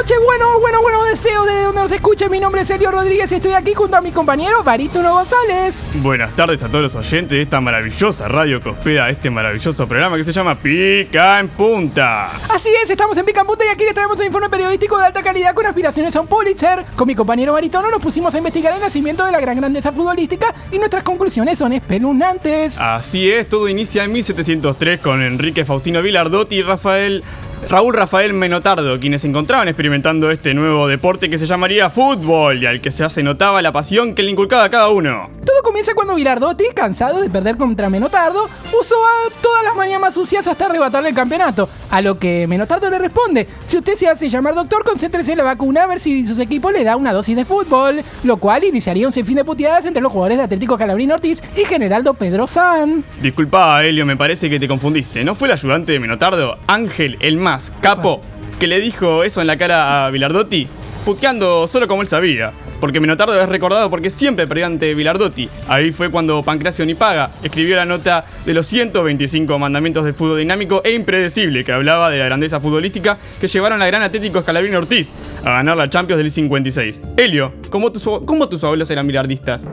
noches, bueno, bueno, bueno, deseo de donde nos escuche. Mi nombre es Elio Rodríguez y estoy aquí junto a mi compañero Barítono González. Buenas tardes a todos los oyentes de esta maravillosa radio que hospeda este maravilloso programa que se llama Pica en Punta. Así es, estamos en Pica en Punta y aquí les traemos un informe periodístico de alta calidad con aspiraciones a un Pulitzer. Con mi compañero Barítono nos pusimos a investigar el nacimiento de la gran grandeza futbolística y nuestras conclusiones son espeluznantes. Así es, todo inicia en 1703 con Enrique Faustino Vilardotti y Rafael Raúl Rafael Menotardo, quienes se encontraban experimentando este nuevo deporte que se llamaría fútbol y al que se notaba la pasión que le inculcaba a cada uno. Todo comienza cuando Vilardotti, cansado de perder contra Menotardo, usó a todas las manías más sucias hasta arrebatarle el campeonato. A lo que Menotardo le responde: Si usted se hace llamar doctor, concéntrese en la vacuna a ver si sus equipos le da una dosis de fútbol. Lo cual iniciaría un sinfín de puteadas entre los jugadores de Atlético Calabrín Ortiz y Generaldo Pedro San. Disculpa, Helio, me parece que te confundiste. ¿No fue el ayudante de Menotardo, Ángel el más capo, que le dijo eso en la cara a Vilardotti? Puteando solo como él sabía. Porque Menotardo es recordado porque siempre perdía ante Vilardotti. Ahí fue cuando Pancracio Nipaga escribió la nota de los 125 mandamientos del fútbol dinámico e impredecible que hablaba de la grandeza futbolística que llevaron a gran Atlético Escalabrín Ortiz a ganar la Champions del 56. Helio, ¿cómo tus, abuelos eran bilardistas?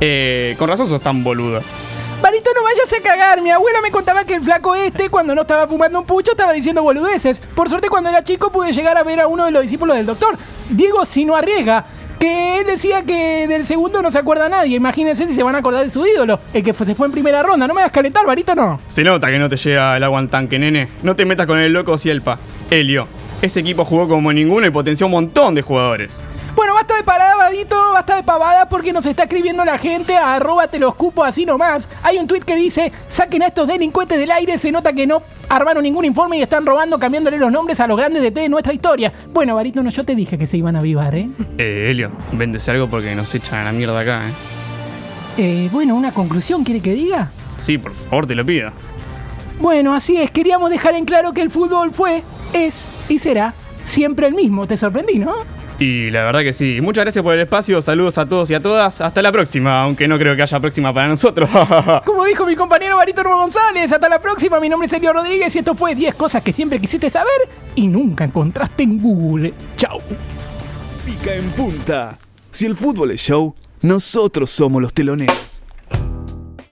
Eh, con razón sos tan boludo. Barito, no vayas a cagar. Mi abuela me contaba que el flaco este, cuando no estaba fumando un pucho, estaba diciendo boludeces. Por suerte, cuando era chico, pude llegar a ver a uno de los discípulos del doctor, Diego Sino Arriega. Que él decía que del segundo no se acuerda nadie. Imagínense si se van a acordar de su ídolo, el que se fue en primera ronda. No me hagas calentar, Barito, no. Se nota que no te llega el agua al tanque, nene. No te metas con el loco Cielpa. Helio, ese equipo jugó como ninguno y potenció un montón de jugadores. Bueno, basta de parada, Badito, basta de pavada porque nos está escribiendo la gente a arroba te los cupo así nomás. Hay un tweet que dice, saquen a estos delincuentes del aire, se nota que no armaron ningún informe y están robando cambiándole los nombres a los grandes de T de nuestra historia. Bueno, Barito, no, yo te dije que se iban a avivar, ¿eh? Eh, Helio, véndese algo porque nos echan a la mierda acá, ¿eh? Eh, bueno, una conclusión, ¿quiere que diga? Sí, por favor, te lo pido. Bueno, así es, queríamos dejar en claro que el fútbol fue, es y será siempre el mismo. Te sorprendí, ¿no? Y la verdad que sí. Muchas gracias por el espacio. Saludos a todos y a todas. Hasta la próxima, aunque no creo que haya próxima para nosotros. Como dijo mi compañero Barito Nuevo González, hasta la próxima. Mi nombre es Sergio Rodríguez y esto fue 10 cosas que siempre quisiste saber y nunca encontraste en Google. Chao. Pica en punta. Si el fútbol es show, nosotros somos los teloneros.